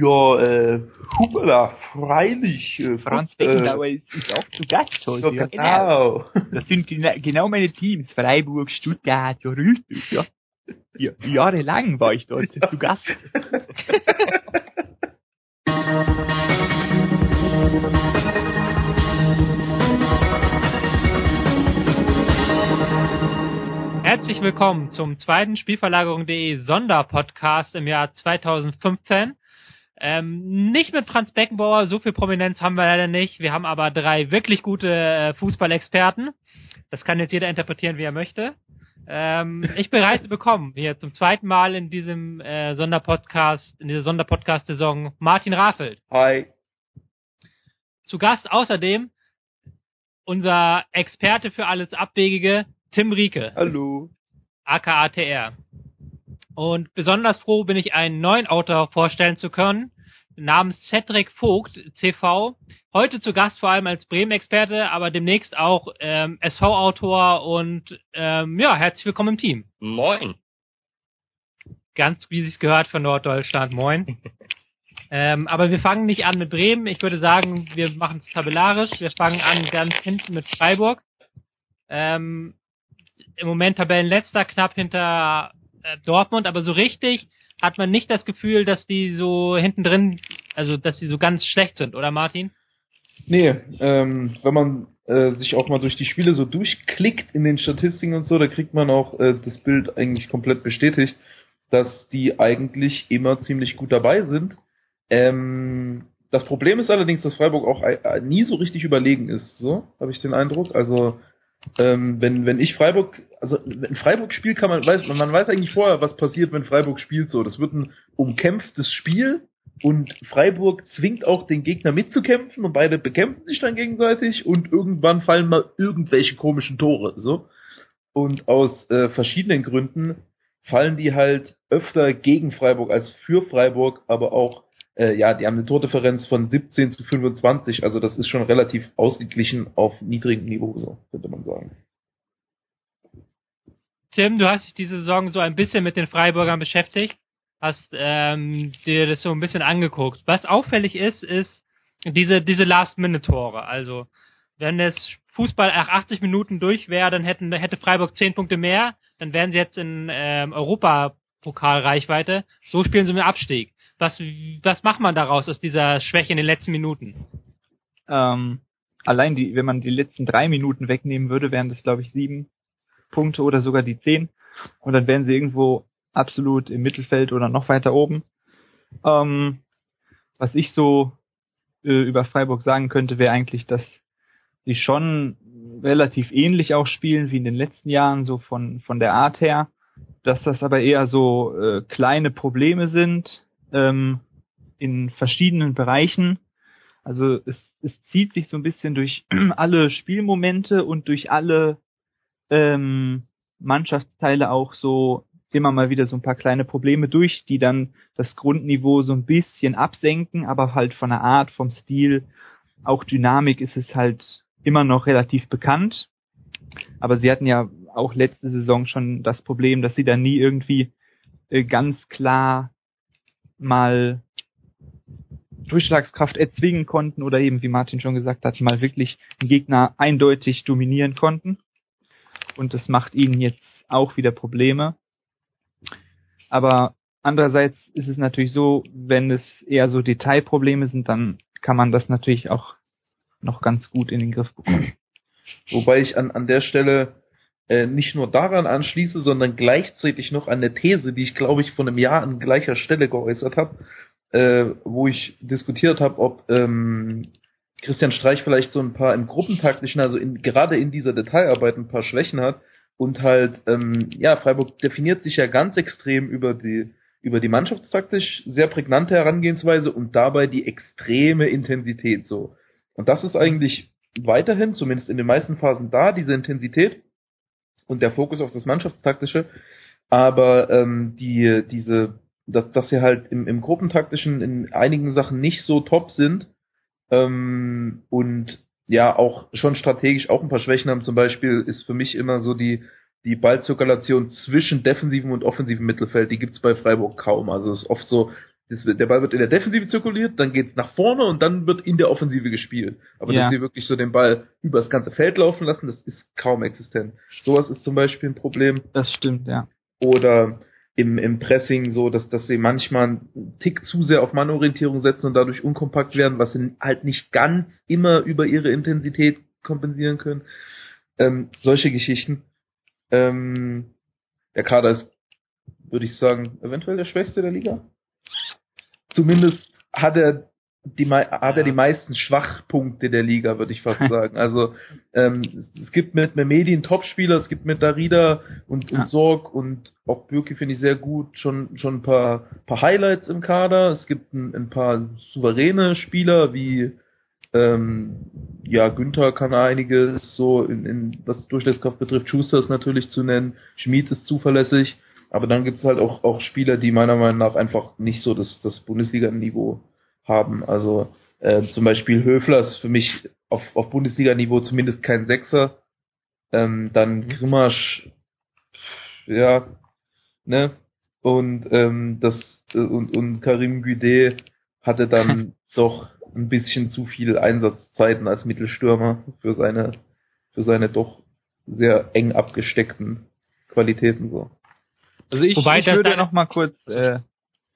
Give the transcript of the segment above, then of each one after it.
Ja, äh, Hubala, freilich. Äh, Franz äh, Beckenbauer ist, ist auch zu Gast heute. Ja, genau. Das sind gena genau meine Teams. Freiburg, Stuttgart, ja, richtig, ja. ja. Jahrelang war ich dort zu Gast. Herzlich willkommen zum zweiten Spielverlagerung.de Sonderpodcast im Jahr 2015. Ähm, nicht mit Franz Beckenbauer, so viel Prominenz haben wir leider nicht. Wir haben aber drei wirklich gute äh, Fußballexperten. Das kann jetzt jeder interpretieren, wie er möchte. Ähm, ich bereise bekommen hier zum zweiten Mal in diesem äh, Sonderpodcast, in dieser Sonderpodcast-Saison Martin Rafelt. Hi. Zu Gast außerdem unser Experte für alles Abwegige, Tim Rieke. Hallo. aka TR. Und besonders froh bin ich, einen neuen Autor vorstellen zu können, namens Cedric Vogt, CV. Heute zu Gast vor allem als Bremen-Experte, aber demnächst auch ähm, SV-Autor und ähm, ja, herzlich willkommen im Team. Moin. Ganz wie sich's gehört für Norddeutschland, moin. ähm, aber wir fangen nicht an mit Bremen. Ich würde sagen, wir machen es tabellarisch. Wir fangen an ganz hinten mit Freiburg. Ähm, im Moment Tabellenletzter, knapp hinter Dortmund, aber so richtig hat man nicht das Gefühl, dass die so hinten drin, also dass die so ganz schlecht sind, oder Martin? Nee, ähm, wenn man äh, sich auch mal durch die Spiele so durchklickt in den Statistiken und so, da kriegt man auch äh, das Bild eigentlich komplett bestätigt, dass die eigentlich immer ziemlich gut dabei sind. Ähm, das Problem ist allerdings, dass Freiburg auch äh, nie so richtig überlegen ist, so habe ich den Eindruck. Also ähm, wenn, wenn ich Freiburg, also wenn Freiburg spielt, kann man, weiß, man weiß eigentlich vorher, was passiert, wenn Freiburg spielt so. Das wird ein umkämpftes Spiel und Freiburg zwingt auch den Gegner mitzukämpfen und beide bekämpfen sich dann gegenseitig und irgendwann fallen mal irgendwelche komischen Tore, so. Und aus äh, verschiedenen Gründen fallen die halt öfter gegen Freiburg als für Freiburg, aber auch äh, ja, die haben eine Tordifferenz von 17 zu 25, also das ist schon relativ ausgeglichen auf niedrigem Niveau, so könnte man sagen. Tim, du hast dich diese Saison so ein bisschen mit den Freiburgern beschäftigt, hast ähm, dir das so ein bisschen angeguckt. Was auffällig ist, ist diese diese Last-Minute-Tore. Also wenn es Fußball nach 80 Minuten durch wäre, dann hätten hätte Freiburg 10 Punkte mehr, dann wären sie jetzt in ähm, Europapokal-Reichweite. So spielen sie mit Abstieg. Was was macht man daraus aus dieser Schwäche in den letzten Minuten? Ähm, allein die, wenn man die letzten drei Minuten wegnehmen würde, wären das glaube ich sieben Punkte oder sogar die zehn. Und dann wären sie irgendwo absolut im Mittelfeld oder noch weiter oben. Ähm, was ich so äh, über Freiburg sagen könnte, wäre eigentlich, dass sie schon relativ ähnlich auch spielen wie in den letzten Jahren, so von, von der Art her, dass das aber eher so äh, kleine Probleme sind ähm, in verschiedenen Bereichen. Also es, es zieht sich so ein bisschen durch alle Spielmomente und durch alle ähm, Mannschaftsteile auch so immer mal wieder so ein paar kleine Probleme durch, die dann das Grundniveau so ein bisschen absenken, aber halt von der Art, vom Stil, auch Dynamik ist es halt immer noch relativ bekannt. Aber sie hatten ja auch letzte Saison schon das Problem, dass sie da nie irgendwie äh, ganz klar mal Durchschlagskraft erzwingen konnten oder eben, wie Martin schon gesagt hat, mal wirklich einen Gegner eindeutig dominieren konnten. Und das macht ihnen jetzt auch wieder Probleme. Aber andererseits ist es natürlich so, wenn es eher so Detailprobleme sind, dann kann man das natürlich auch noch ganz gut in den Griff bekommen. Wobei ich an, an der Stelle äh, nicht nur daran anschließe, sondern gleichzeitig noch an der These, die ich glaube ich vor einem Jahr an gleicher Stelle geäußert habe, äh, wo ich diskutiert habe, ob ähm, Christian Streich vielleicht so ein paar im Gruppentaktischen, also in, gerade in dieser Detailarbeit ein paar Schwächen hat und halt, ähm, ja, Freiburg definiert sich ja ganz extrem über die über die mannschaftstaktisch sehr prägnante Herangehensweise und dabei die extreme Intensität so. Und das ist eigentlich weiterhin, zumindest in den meisten Phasen da, diese Intensität und der Fokus auf das Mannschaftstaktische, aber ähm, die, diese, dass, dass sie halt im, im Gruppentaktischen in einigen Sachen nicht so top sind ähm, und ja auch schon strategisch auch ein paar Schwächen haben. Zum Beispiel ist für mich immer so die die Ballzirkulation zwischen defensivem und offensivem Mittelfeld, die gibt's bei Freiburg kaum. Also es ist oft so, das, der Ball wird in der Defensive zirkuliert, dann geht's nach vorne und dann wird in der Offensive gespielt. Aber Ja. dass sie wirklich so den Ball über das ganze Feld laufen lassen, das ist kaum existent. Sowas ist zum Beispiel ein Problem. Das stimmt, ja. Oder im, im Pressing so, dass, dass sie manchmal einen Tick zu sehr auf Mannorientierung setzen und dadurch unkompakt werden, was sie halt nicht ganz immer über ihre Intensität kompensieren können. Ähm, solche Geschichten. Ähm, der Kader ist, würde ich sagen, eventuell der schwächste der Liga. Zumindest hat er die, hat er die meisten Schwachpunkte der Liga, würde ich fast sagen. Also ähm, es- gibt mit Memedi einen Topspieler, es gibt mit Darida und, und Ja. Sorg und auch Bürki finde ich sehr gut, schon schon ein paar, paar Highlights im Kader. Es gibt ein, ein paar souveräne Spieler wie ähm, ja, Günther kann einiges so in, in was Durchlässkraft betrifft. Schuster ist natürlich zu nennen, Schmid ist zuverlässig, aber dann gibt es halt auch, auch Spieler, die meiner Meinung nach einfach nicht so das, das Bundesliga-Niveau haben. Also äh, zum Beispiel Höfler ist für mich auf, auf Bundesliga-Niveau zumindest kein Sechser. Ähm, dann Grimmasch, ja, ne? Und ähm, das äh, und, und Karim Güde hatte dann doch ein bisschen zu viel Einsatzzeiten als Mittelstürmer für seine für seine doch sehr eng abgesteckten Qualitäten so. Also ich, Wobei ich würde noch mal kurz äh,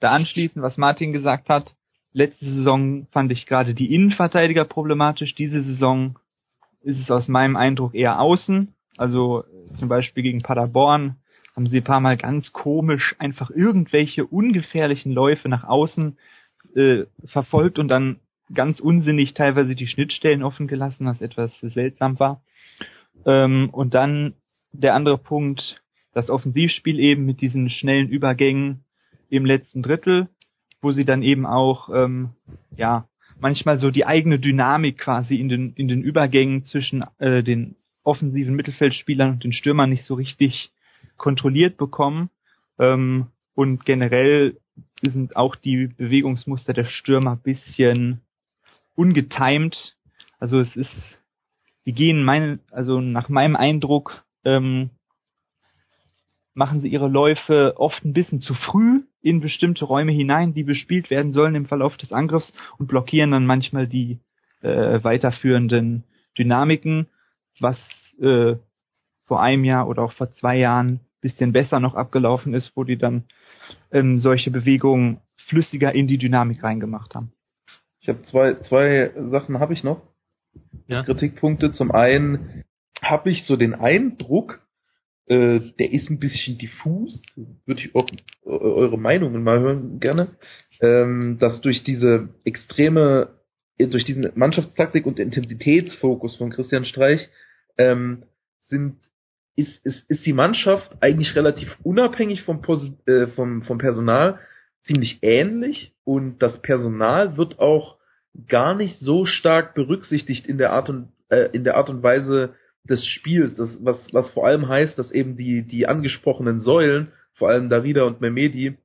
da anschließen, was Martin gesagt hat. Letzte Saison fand ich gerade die Innenverteidiger problematisch. Diese Saison ist es aus meinem Eindruck eher außen. Also äh, zum Beispiel gegen Paderborn haben sie ein paar Mal ganz komisch einfach irgendwelche ungefährlichen Läufe nach außen äh, verfolgt und dann ganz unsinnig teilweise die Schnittstellen offen gelassen, was etwas seltsam war. Ähm, und dann der andere Punkt, das Offensivspiel eben mit diesen schnellen Übergängen im letzten Drittel, wo sie dann eben auch ähm, ja manchmal so die eigene Dynamik quasi in den in den Übergängen zwischen äh, den offensiven Mittelfeldspielern und den Stürmern nicht so richtig kontrolliert bekommen ähm, und generell sind auch die Bewegungsmuster der Stürmer bisschen ungetimed. Also es ist, die gehen meine, also nach meinem Eindruck ähm, machen sie ihre Läufe oft ein bisschen zu früh in bestimmte Räume hinein, die bespielt werden sollen im Verlauf des Angriffs und blockieren dann manchmal die äh, weiterführenden Dynamiken, was äh, vor einem Jahr oder auch vor zwei Jahren bisschen besser noch abgelaufen ist, wo die dann ähm, solche Bewegungen flüssiger in die Dynamik reingemacht haben. Ich habe zwei, zwei Sachen habe ich noch. Ja. Kritikpunkte. Zum einen habe ich so den Eindruck, äh, der ist ein bisschen diffus. Würde ich auch äh, eure Meinungen mal hören gerne. Ähm, dass durch diese extreme, äh, durch diesen Mannschaftstaktik und Intensitätsfokus von Christian Streich ähm, sind ist, ist, ist die Mannschaft eigentlich relativ unabhängig vom, äh, vom, vom Personal ziemlich ähnlich und das Personal wird auch gar nicht so stark berücksichtigt in der Art und äh, in der Art und Weise des Spiels, das, was, was vor allem heißt, dass eben die, die angesprochenen Säulen, vor allem Darida und Memedi,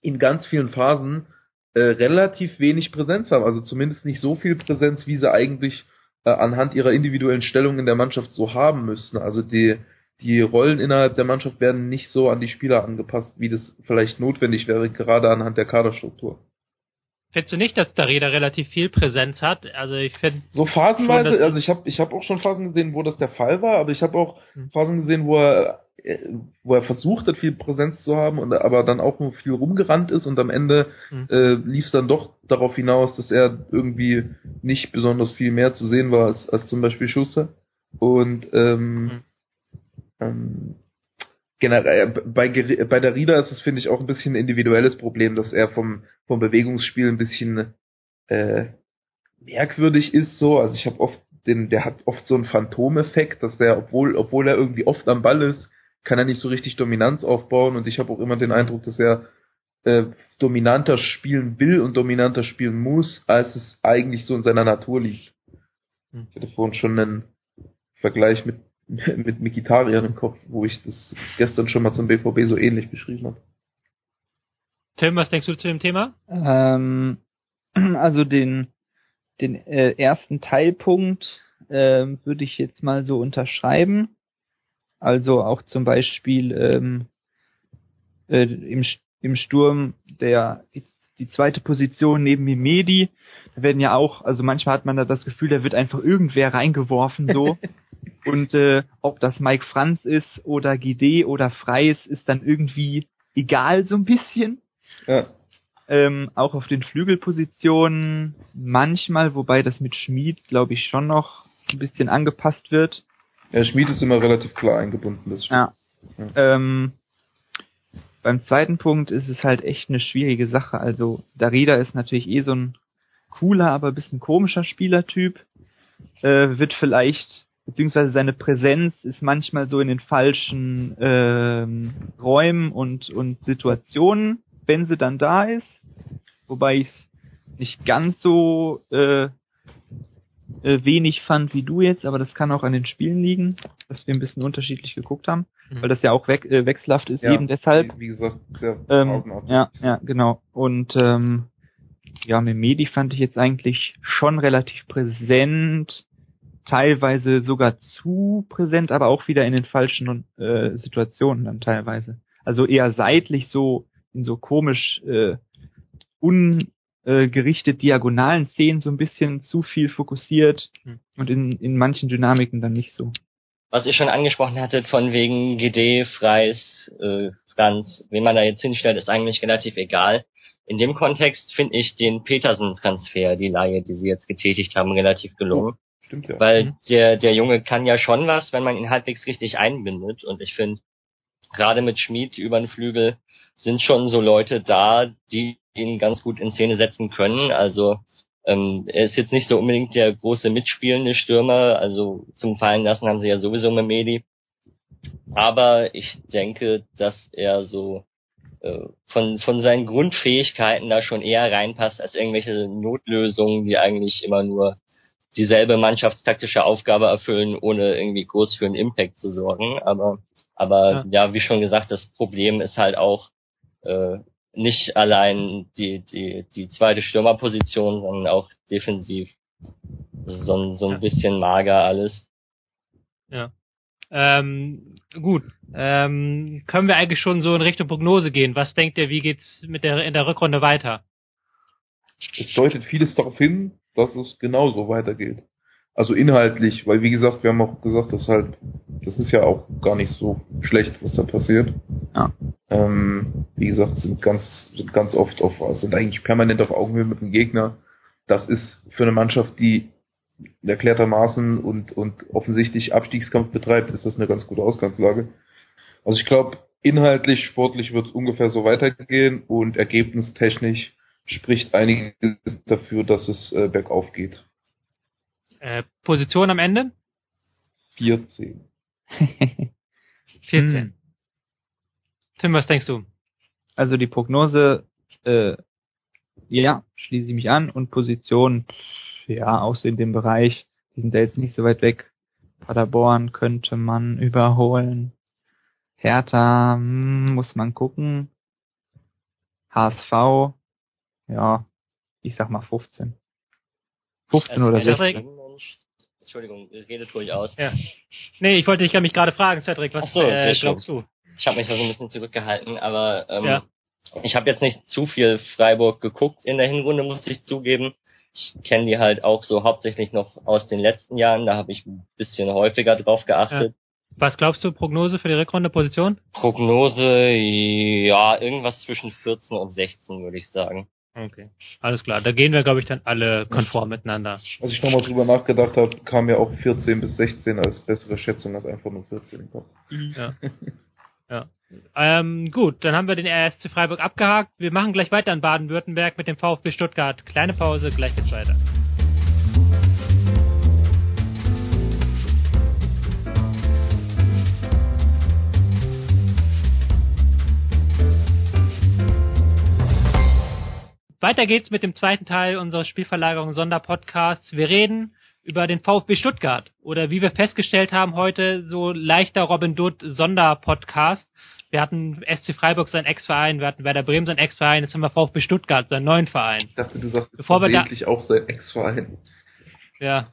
in ganz vielen Phasen äh, relativ wenig Präsenz haben, also zumindest nicht so viel Präsenz, wie sie eigentlich äh, anhand ihrer individuellen Stellung in der Mannschaft so haben müssten. Also die, die Rollen innerhalb der Mannschaft werden nicht so an die Spieler angepasst, wie das vielleicht notwendig wäre, gerade anhand der Kaderstruktur. Findest du nicht, dass Darida relativ viel Präsenz hat? Also ich finde, So phasenweise, Schon, also ich habe ich hab auch schon Phasen gesehen, wo das der Fall war, aber ich habe auch Hm. Phasen gesehen, wo er, äh, wo er versucht hat, viel Präsenz zu haben und aber dann auch nur viel rumgerannt ist und am Ende Hm. äh, lief es dann doch darauf hinaus, dass er irgendwie nicht besonders viel mehr zu sehen war als, als zum Beispiel Schuster. Und ähm, Hm. ähm, generell äh, bei, bei der Rieder ist es, finde ich, auch ein bisschen ein individuelles Problem, dass er vom, vom Bewegungsspiel ein bisschen äh, merkwürdig ist so. Also ich habe oft den, der hat oft so einen Phantomeffekt, dass der, obwohl, obwohl er irgendwie oft am Ball ist, kann er nicht so richtig Dominanz aufbauen und ich habe auch immer den Eindruck, dass er äh, dominanter spielen will und dominanter spielen muss, als es eigentlich so in seiner Natur liegt. Hm. Ich hatte vorhin schon einen Vergleich mit mit Mikitarian im Kopf, wo ich das gestern schon mal zum BVB so ähnlich beschrieben habe. Tim, was denkst du zu dem Thema? Ähm, also den, den äh, ersten Teilpunkt ähm, würde ich jetzt mal so unterschreiben. Also auch zum Beispiel ähm, äh, im, im Sturm, der die zweite Position neben Mimedi. Da werden ja auch, also manchmal hat man da das Gefühl, da wird einfach irgendwer reingeworfen so. Und äh, ob das Mike Franz ist oder Gide oder Freis, ist dann irgendwie egal so ein bisschen. Ja. Ähm, auch auf den Flügelpositionen manchmal, wobei das mit Schmied, glaube ich, schon noch ein bisschen angepasst wird. Ja, Schmied ist immer relativ klar eingebunden, das stimmt. Ja. Ähm, beim zweiten Punkt ist es halt echt eine schwierige Sache. Also Darida ist natürlich eh so ein cooler, aber ein bisschen komischer Spielertyp. Äh, wird vielleicht, beziehungsweise seine Präsenz ist manchmal so in den falschen ähm, Räumen und, und Situationen, wenn sie dann da ist. Wobei ich es nicht ganz so äh, äh, wenig fand wie du jetzt, aber das kann auch an den Spielen liegen, dass wir ein bisschen unterschiedlich geguckt haben, Mhm. weil das ja auch weg, äh, wechselhaft ist, Ja, eben deshalb. Wie, gesagt, sehr Ähm, ja, ja, genau. Und ähm, ja, Memedi fand ich jetzt eigentlich schon relativ präsent, teilweise sogar zu präsent, aber auch wieder in den falschen äh, Situationen dann teilweise. Also eher seitlich so in so komisch äh, ungerichtet diagonalen Szenen so ein bisschen zu viel fokussiert Hm. und in, in manchen Dynamiken dann nicht so. was ihr schon angesprochen hattet, von wegen GD, Freis, äh, Franz, wen man da jetzt hinstellt, ist eigentlich relativ egal. In dem Kontext finde ich den Petersen-Transfer, die Laie, die sie jetzt getätigt haben, relativ gelungen. Stimmt ja. Weil Mhm. der, der Junge kann ja schon was, wenn man ihn halbwegs richtig einbindet. Und ich finde, gerade mit Schmid über den Flügel sind schon so Leute da, die ihn ganz gut in Szene setzen können. Also ähm, er ist jetzt nicht so unbedingt der große mitspielende Stürmer. Also zum Fallen lassen haben sie ja sowieso Memedi. Aber ich denke, dass er so äh, von, von seinen Grundfähigkeiten da schon eher reinpasst als irgendwelche Notlösungen, die eigentlich immer nur dieselbe mannschaftstaktische Aufgabe erfüllen, ohne irgendwie groß für einen Impact zu sorgen. Aber, aber ja, wie schon gesagt, das Problem ist halt auch äh, nicht allein die, die, die zweite Stürmerposition, sondern auch defensiv so, ein- so ein Ja. bisschen mager alles. Ähm, gut. Ähm, können wir eigentlich schon so in Richtung Prognose gehen? Was denkt ihr, wie geht's mit der in der Rückrunde weiter? Es deutet vieles darauf hin, dass es genauso weitergeht. Also inhaltlich, weil wie gesagt, wir haben auch gesagt, dass halt, das ist ja auch gar nicht so schlecht, was da passiert. Ja. Ähm, wie gesagt, sind ganz, sind ganz oft auf, sind eigentlich permanent auf Augenhöhe mit dem Gegner. Das ist für eine Mannschaft, die erklärtermaßen und, und offensichtlich Abstiegskampf betreibt, ist das eine ganz gute Ausgangslage. Also ich glaube, inhaltlich, sportlich wird es ungefähr so weitergehen und ergebnistechnisch spricht einiges dafür, dass es äh, bergauf geht. Äh, Position am Ende? 14. 14. Hm. Tim, was denkst du? Also die Prognose, äh, ja, schließe ich mich an und Position, ja, auch so in dem Bereich, die sind ja jetzt nicht so weit weg. Paderborn könnte man überholen. Hertha, hm, muss man gucken. HSV, ja, ich sag mal 15. 15 oder Also, 16. Mensch, Entschuldigung, redet ruhig aus. Ja. Nee, ich wollte dich mich gerade fragen, Cedric, was so, äh, glaubst du? Ich habe mich da so ein bisschen zurückgehalten, aber ähm, Ja. ich habe jetzt nicht zu viel Freiburg geguckt in der Hinrunde, muss ich zugeben. Ich kenne die halt auch so hauptsächlich noch aus den letzten Jahren, da habe ich ein bisschen häufiger drauf geachtet. Was glaubst du, Prognose für die Rückrunde Position? Prognose, ja, irgendwas zwischen 14 und 16, würde ich sagen. Okay. Alles klar. Da gehen wir, glaube ich, dann alle konform miteinander. Als ich nochmal drüber nachgedacht habe, kam ja auch 14 bis 16 als bessere Schätzung als einfach nur 14 im Kopf. Ja. ja. Ähm, gut, dann haben wir den RSC Freiburg abgehakt. Wir machen gleich weiter in Baden-Württemberg mit dem VfB Stuttgart. Kleine Pause, gleich geht's weiter. Weiter geht's mit dem zweiten Teil unseres Spielverlagerung Sonderpodcasts. Wir reden über den VfB Stuttgart oder wie wir festgestellt haben heute so leichter Robin Dutt Sonderpodcast. Wir hatten SC Freiburg sein Ex-Verein, wir hatten Werder Bremen sein Ex-Verein, jetzt haben wir VfB Stuttgart seinen neuen Verein. Ich dachte, du sagst Bevor wir da- auch sein Ex-Verein. Ja.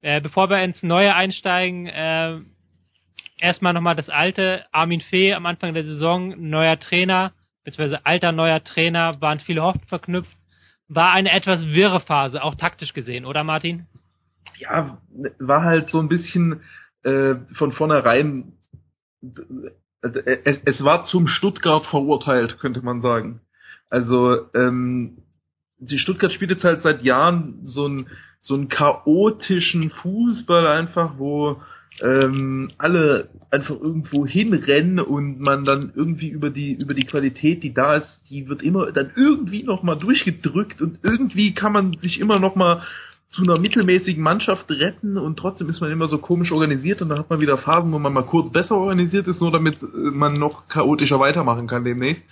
Äh, bevor wir ins Neue einsteigen, äh, erstmal nochmal das alte. Armin Fee am Anfang der Saison, neuer Trainer, beziehungsweise alter neuer Trainer, waren viele Hoffnungen verknüpft. War eine etwas wirre Phase, auch taktisch gesehen, oder Martin? Ja, war halt so ein bisschen äh, von vornherein, äh, es, es war zum Stuttgart verurteilt, könnte man sagen. Also ähm, die Stuttgart spielt jetzt halt seit Jahren so einen so einen chaotischen Fußball einfach, wo ähm, alle einfach irgendwo hinrennen und man dann irgendwie über die über die Qualität, die da ist, die wird immer dann irgendwie noch mal durchgedrückt und irgendwie kann man sich immer noch mal zu einer mittelmäßigen Mannschaft retten und trotzdem ist man immer so komisch organisiert und dann hat man wieder Phasen, wo man mal kurz besser organisiert ist, nur damit äh, man noch chaotischer weitermachen kann demnächst.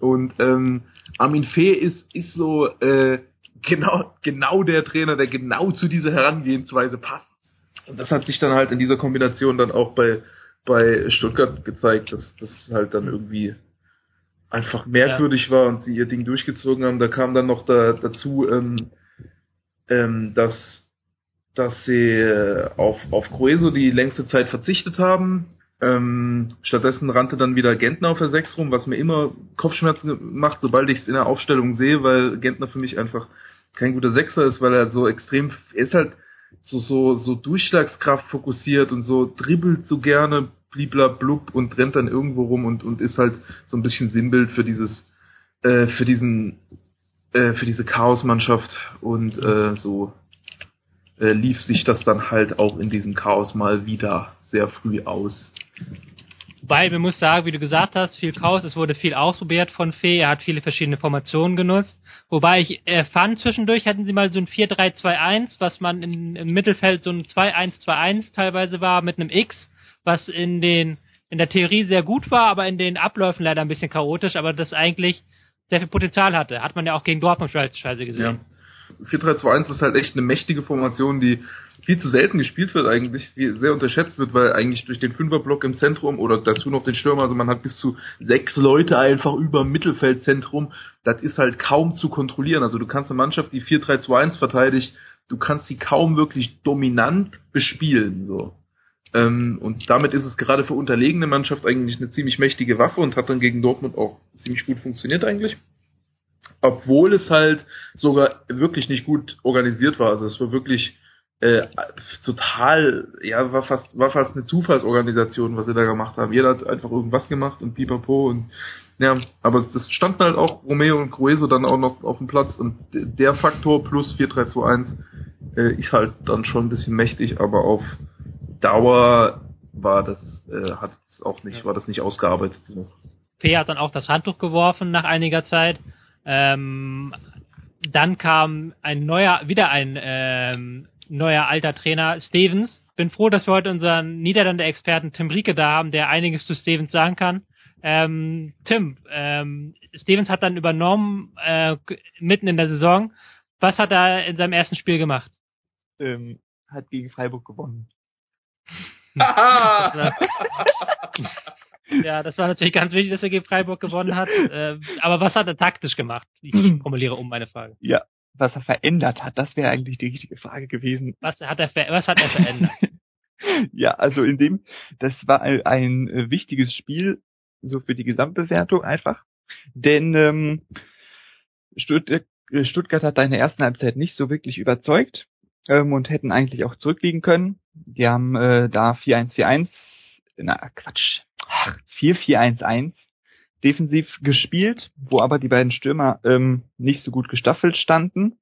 Und ähm, Armin Fee ist ist so äh, genau genau der Trainer, der genau zu dieser Herangehensweise passt. Und das hat sich dann halt in dieser Kombination dann auch bei, bei Stuttgart gezeigt, dass das halt dann irgendwie einfach merkwürdig ja. war und sie ihr Ding durchgezogen haben. Da kam dann noch da, dazu, ähm, ähm, dass, dass sie äh, auf, auf Crueso die längste Zeit verzichtet haben. Ähm, stattdessen rannte dann wieder Gentner auf der 6 rum, was mir immer Kopfschmerzen macht, sobald ich es in der Aufstellung sehe, weil Gentner für mich einfach kein guter Sechser ist, weil er so extrem, er ist halt so, so, so Durchschlagskraft fokussiert und so dribbelt so gerne blibla blub und rennt dann irgendwo rum und, und ist halt so ein bisschen Sinnbild für dieses, äh, für diesen, äh, für diese Chaosmannschaft und äh, so äh, lief sich das dann halt auch in diesem Chaos mal wieder sehr früh aus. Wobei, man muss sagen, wie du gesagt hast, viel Chaos, es wurde viel ausprobiert von Fee, er hat viele verschiedene Formationen genutzt. Wobei ich äh, fand, zwischendurch hatten sie mal so ein 4-3-2-1, was man in, im Mittelfeld so ein 2-1-2-1 teilweise war mit einem X, was in den in der Theorie sehr gut war, aber in den Abläufen leider ein bisschen chaotisch, aber das eigentlich sehr viel Potenzial hatte. Hat man ja auch gegen Dortmund beispielsweise gesehen. Ja. 4-3-2-1 ist halt echt eine mächtige Formation, die viel zu selten gespielt wird eigentlich, sehr unterschätzt wird, weil eigentlich durch den Fünferblock im Zentrum oder dazu noch den Stürmer, also man hat bis zu sechs Leute einfach über Mittelfeldzentrum, das ist halt kaum zu kontrollieren. Also du kannst eine Mannschaft, die 4-3-2-1 verteidigt, du kannst sie kaum wirklich dominant bespielen, so. Ähm, und damit ist es gerade für unterlegene Mannschaft eigentlich eine ziemlich mächtige Waffe und hat dann gegen Dortmund auch ziemlich gut funktioniert eigentlich obwohl es halt sogar wirklich nicht gut organisiert war. Also es war wirklich äh, total, ja, war fast, war fast eine Zufallsorganisation, was sie da gemacht haben. Jeder hat einfach irgendwas gemacht und pipapo und ja, aber das standen halt auch Romeo und Crueso dann auch noch auf dem Platz und der Faktor plus 4-3-2-1 äh, ist halt dann schon ein bisschen mächtig, aber auf Dauer war das, äh, hat es auch nicht, war das nicht ausgearbeitet genug. P hat dann auch das Handtuch geworfen nach einiger Zeit. Ähm, dann kam ein neuer, wieder ein ähm, neuer alter Trainer Stevens. Bin froh, dass wir heute unseren Niederlande-Experten Tim Rieke da haben, der einiges zu Stevens sagen kann. Ähm, Tim, ähm, Stevens hat dann übernommen äh, mitten in der Saison. Was hat er in seinem ersten Spiel gemacht? Ähm, hat gegen Freiburg gewonnen. ja, das war natürlich ganz wichtig, dass er gegen Freiburg gewonnen hat. Äh, aber was hat er taktisch gemacht? Ich formuliere um meine Frage. Ja, was er verändert hat, das wäre eigentlich die richtige Frage gewesen. Was hat er, was hat er verändert? ja, also in dem, das war ein, ein äh, wichtiges Spiel, so für die Gesamtbewertung einfach. Denn ähm, Stuttgart, äh, Stuttgart hat in der ersten Halbzeit nicht so wirklich überzeugt ähm, und hätten eigentlich auch zurückliegen können. Die haben äh, da 4-1-4-1, na Quatsch, 4-4-1-1 defensiv gespielt, wo aber die beiden Stürmer ähm, nicht so gut gestaffelt standen.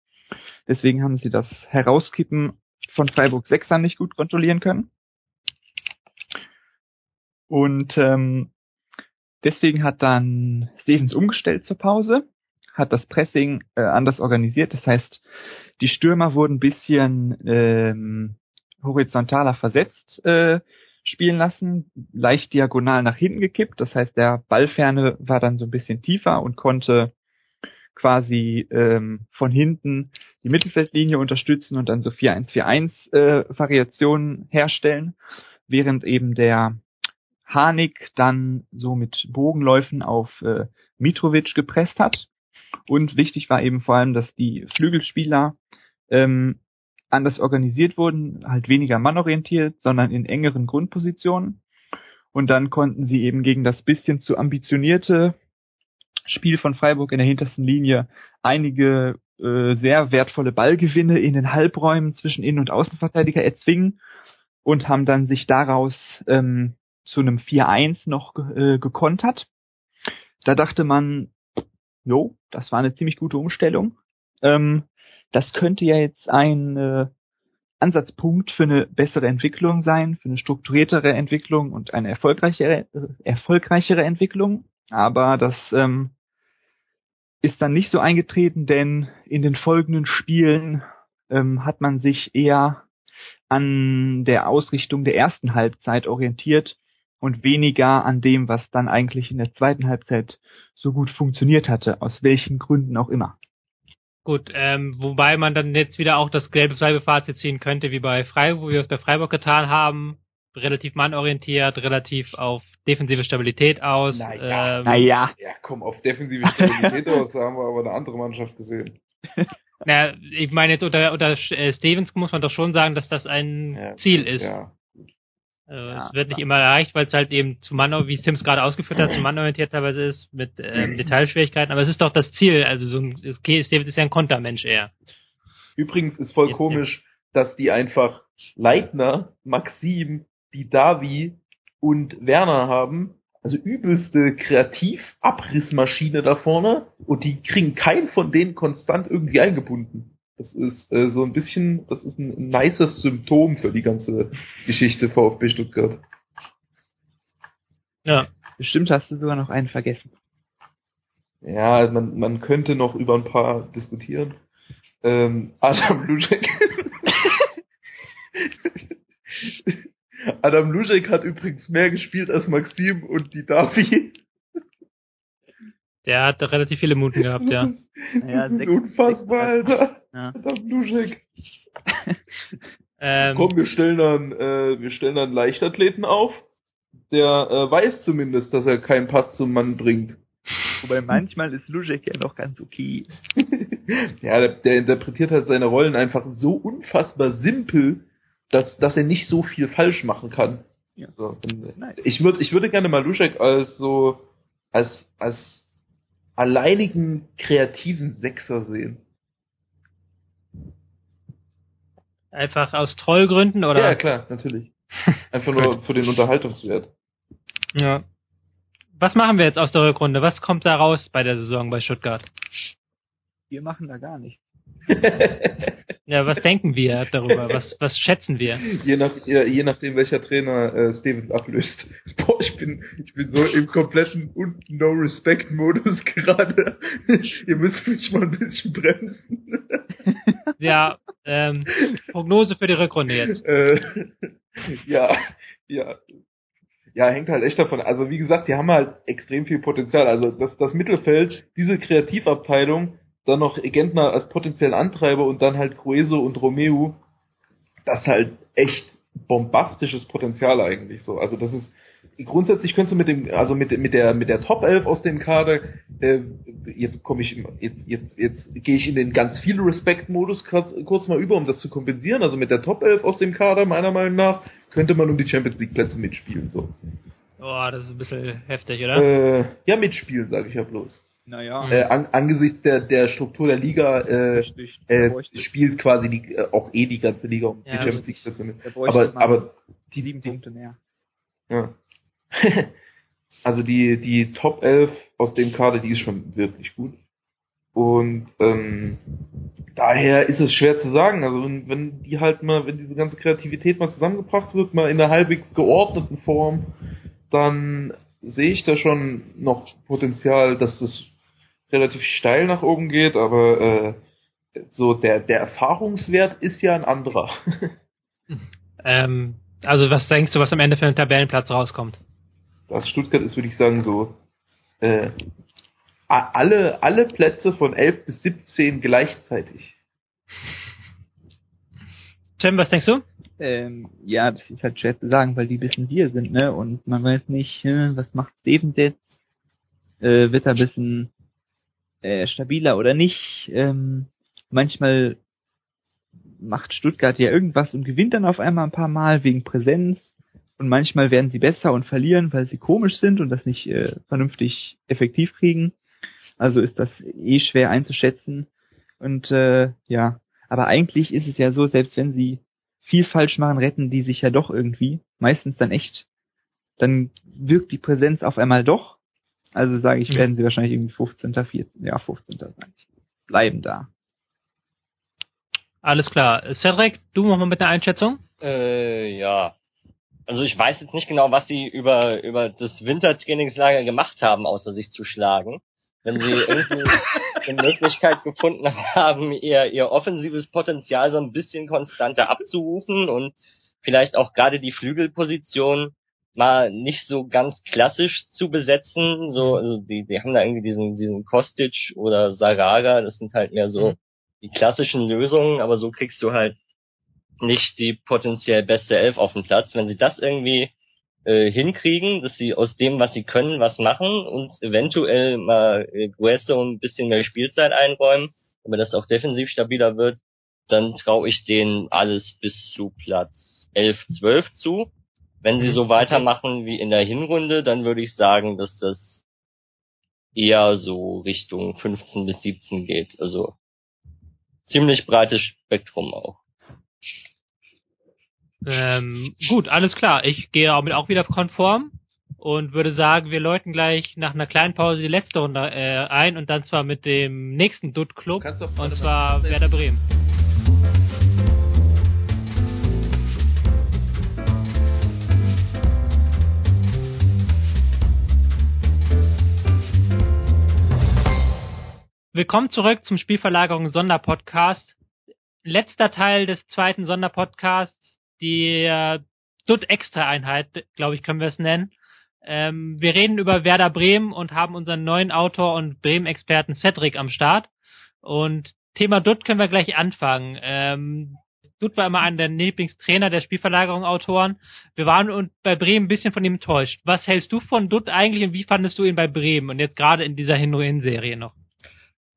Deswegen haben sie das Herauskippen von Freiburg Sechser nicht gut kontrollieren können. Und ähm, deswegen hat dann Stevens umgestellt zur Pause, hat das Pressing äh, anders organisiert. Das heißt, die Stürmer wurden bisschen ähm, horizontaler versetzt äh, spielen lassen, leicht diagonal nach hinten gekippt. Das heißt, der Ballferne war dann so ein bisschen tiefer und konnte quasi ähm, von hinten die Mittelfeldlinie unterstützen und dann so 4-1-4-1 äh, Variationen herstellen, während eben der Harnik dann so mit Bogenläufen auf äh, Mitrovic gepresst hat. Und wichtig war eben vor allem, dass die Flügelspieler ähm, anders organisiert wurden, halt weniger mannorientiert, sondern in engeren Grundpositionen. Und dann konnten sie eben gegen das bisschen zu ambitionierte Spiel von Freiburg in der hintersten Linie einige äh, sehr wertvolle Ballgewinne in den Halbräumen zwischen Innen- und Außenverteidiger erzwingen und haben dann sich daraus ähm, zu einem 4-1 noch äh, gekontert. Da dachte man, jo, das war eine ziemlich gute Umstellung. Ähm, das könnte ja jetzt ein äh, Ansatzpunkt für eine bessere Entwicklung sein, für eine strukturiertere Entwicklung und eine erfolgreichere, äh, erfolgreichere Entwicklung. Aber das ähm, ist dann nicht so eingetreten, denn in den folgenden Spielen ähm, hat man sich eher an der Ausrichtung der ersten Halbzeit orientiert und weniger an dem, was dann eigentlich in der zweiten Halbzeit so gut funktioniert hatte, aus welchen Gründen auch immer. Gut, ähm, wobei man dann jetzt wieder auch das gelbe Fazit ziehen könnte, wie bei Freiburg, wo wir es bei Freiburg getan haben, relativ mannorientiert, relativ auf defensive Stabilität aus. Naja, ähm, Naja, Ja, komm, auf defensive Stabilität aus, da haben wir aber eine andere Mannschaft gesehen. na, ich meine jetzt unter, unter äh, Stevens muss man doch schon sagen, dass das ein Ja, Ziel ist. Ja. Äh, Ja. es wird nicht immer erreicht, weil es halt eben zu Mann, wie Sims gerade ausgeführt hat, zu mannorientiert teilweise ist, mit ähm, Detailschwierigkeiten, aber es ist doch das Ziel, also so ein, okay, Stevens ist ja ein Kontermensch eher. Übrigens ist voll Jetzt, komisch, dass die einfach Leitner, Maxim, die Davi und Werner haben. Also übelste Kreativ-Abrissmaschine da vorne und die kriegen keinen von denen konstant irgendwie eingebunden. Das ist äh, so ein bisschen, das ist ein, nices Symptom für die ganze Geschichte VfB Stuttgart. Ja. bestimmt hast du sogar noch einen vergessen. Ja, man, man könnte noch über ein paar diskutieren. Ähm, Adam Luschek. Adam Luschek hat übrigens mehr gespielt als Maxim und die Davi. Der hat relativ viele Minuten gehabt, ja. Das ist, Ja, das ist sechs- unfassbar, sechs- Alter. Ja. Adam Luschek. Ähm, Komm, wir stellen dann, äh, wir stellen dann Leichtathleten auf. Der äh, weiß zumindest, dass er keinen Pass zum Mann bringt. Wobei manchmal ist Luschek ja noch ganz okay. ja, der, der interpretiert halt seine Rollen einfach so unfassbar simpel, dass, dass er nicht so viel falsch machen kann. Ja. So, ich würde ich würde gerne mal Luschek als so als als alleinigen kreativen Sechser sehen. einfach aus Trollgründen oder? Ja, klar, natürlich. Einfach nur für den Unterhaltungswert. Ja. Was machen wir jetzt aus der Rückrunde? Was kommt da raus bei der Saison bei Stuttgart? Wir machen da gar nichts. Ja, was denken wir darüber? Was, was schätzen wir? je, nach, je, je nachdem, welcher Trainer äh, Stevens ablöst. Boah, ich bin, ich bin so im kompletten und No-Respect-Modus gerade. Ihr müsst mich mal ein bisschen bremsen. Ja, ähm, Prognose für die Rückrunde jetzt. äh, ja, ja. Ja, hängt halt echt davon. Also wie gesagt, die haben halt extrem viel Potenzial. Also das, das Mittelfeld, diese Kreativabteilung, dann noch Egentner als potenziellen Antreiber und dann halt Crueso und Romeo, das ist halt echt bombastisches Potenzial eigentlich so. Also das ist grundsätzlich könntest du mit dem, also mit, mit der mit der Top 11 aus dem Kader, äh, jetzt komme ich jetzt jetzt jetzt gehe ich in den ganz viel Respekt Modus kurz, kurz mal über, um das zu kompensieren. Also mit der Top 11 aus dem Kader meiner Meinung nach könnte man um die Champions League Plätze mitspielen so. Boah, das ist ein bisschen heftig, oder? Äh, ja, mitspielen sage ich ja bloß. Naja, Äh, an, angesichts der der Struktur der Liga äh, richtig. äh, spielt quasi die, äh, auch eh die ganze Liga um Ja, die Champions League bräuchte Aber aber die sieben Punkte mehr. Ja. also die, die Top 11 aus dem Kader, die ist schon wirklich gut. Und ähm, daher ist es schwer zu sagen. Also wenn, wenn die halt mal, wenn diese ganze Kreativität mal zusammengebracht wird, mal in einer halbwegs geordneten Form, dann sehe ich da schon noch Potenzial, dass das relativ steil nach oben geht, aber äh, so der, der Erfahrungswert ist ja ein anderer. Ähm, also was denkst du, was am Ende für einen Tabellenplatz rauskommt? Das Stuttgart ist, würde ich sagen, so äh, alle, alle Plätze von 11 bis 17 gleichzeitig. Tim, was denkst du? Ähm, ja, das ist halt schwer zu sagen, weil die ein bisschen wir sind, ne? Und man weiß nicht, äh, was macht Stevens jetzt? Äh, wird er ein bisschen äh, stabiler oder nicht? Ähm, manchmal macht Stuttgart ja irgendwas und gewinnt dann auf einmal ein paar Mal wegen Präsenz. Und manchmal werden sie besser und verlieren, weil sie komisch sind und das nicht äh, vernünftig effektiv kriegen. Also ist das eh schwer einzuschätzen. Und äh, ja, aber eigentlich ist es ja so, selbst wenn sie viel falsch machen, retten die sich ja doch irgendwie. Meistens dann echt. Dann wirkt die Präsenz auf einmal doch. Also sage ich, werden sie wahrscheinlich irgendwie 15., 14., ja 15. sein. Bleiben da. Alles klar. Cedric, du noch mal mit einer Einschätzung? Äh, ja. Also ich weiß jetzt nicht genau, was sie über, über das Wintertrainingslager gemacht haben, außer sich zu schlagen. Wenn sie irgendwie eine Möglichkeit gefunden haben, ihr, ihr offensives Potenzial so ein bisschen konstanter abzurufen und vielleicht auch gerade die Flügelposition mal nicht so ganz klassisch zu besetzen. So, also die, die haben da irgendwie diesen, diesen Kostic oder Saraga, das sind halt mehr so Mhm. die klassischen Lösungen, aber so kriegst du halt nicht die potenziell beste Elf auf dem Platz. Wenn sie das irgendwie äh, hinkriegen, dass sie aus dem, was sie können, was machen und eventuell mal äh, Guesso ein bisschen mehr Spielzeit einräumen, damit das auch defensiv stabiler wird, dann traue ich denen alles bis zu Platz 11, 12 zu. Wenn sie Mhm. so weitermachen wie in der Hinrunde, dann würde ich sagen, dass das eher so Richtung 15 bis 17 geht. Also ziemlich breites Spektrum auch. Ähm, gut, alles klar. Ich gehe damit auch wieder konform und würde sagen, wir läuten gleich nach einer kleinen Pause die letzte Runde äh, ein und dann zwar mit dem nächsten Dutt Club und zwar Werder Bremen. Willkommen zurück zum Spielverlagerung Sonderpodcast. Letzter Teil des zweiten Sonderpodcasts, die äh, Dutt Extra Einheit, glaube ich, können wir es nennen. Ähm, wir reden über Werder Bremen und haben unseren neuen Autor und Bremen-Experten Cedric am Start. Und Thema Dutt können wir gleich anfangen. Ähm, Dutt war immer einer der Lieblingstrainer der Spielverlagerung-Autoren. Wir waren bei Bremen ein bisschen von ihm enttäuscht. Was hältst du von Dutt eigentlich und wie fandest du ihn bei Bremen und jetzt gerade in dieser Hin-Serie noch?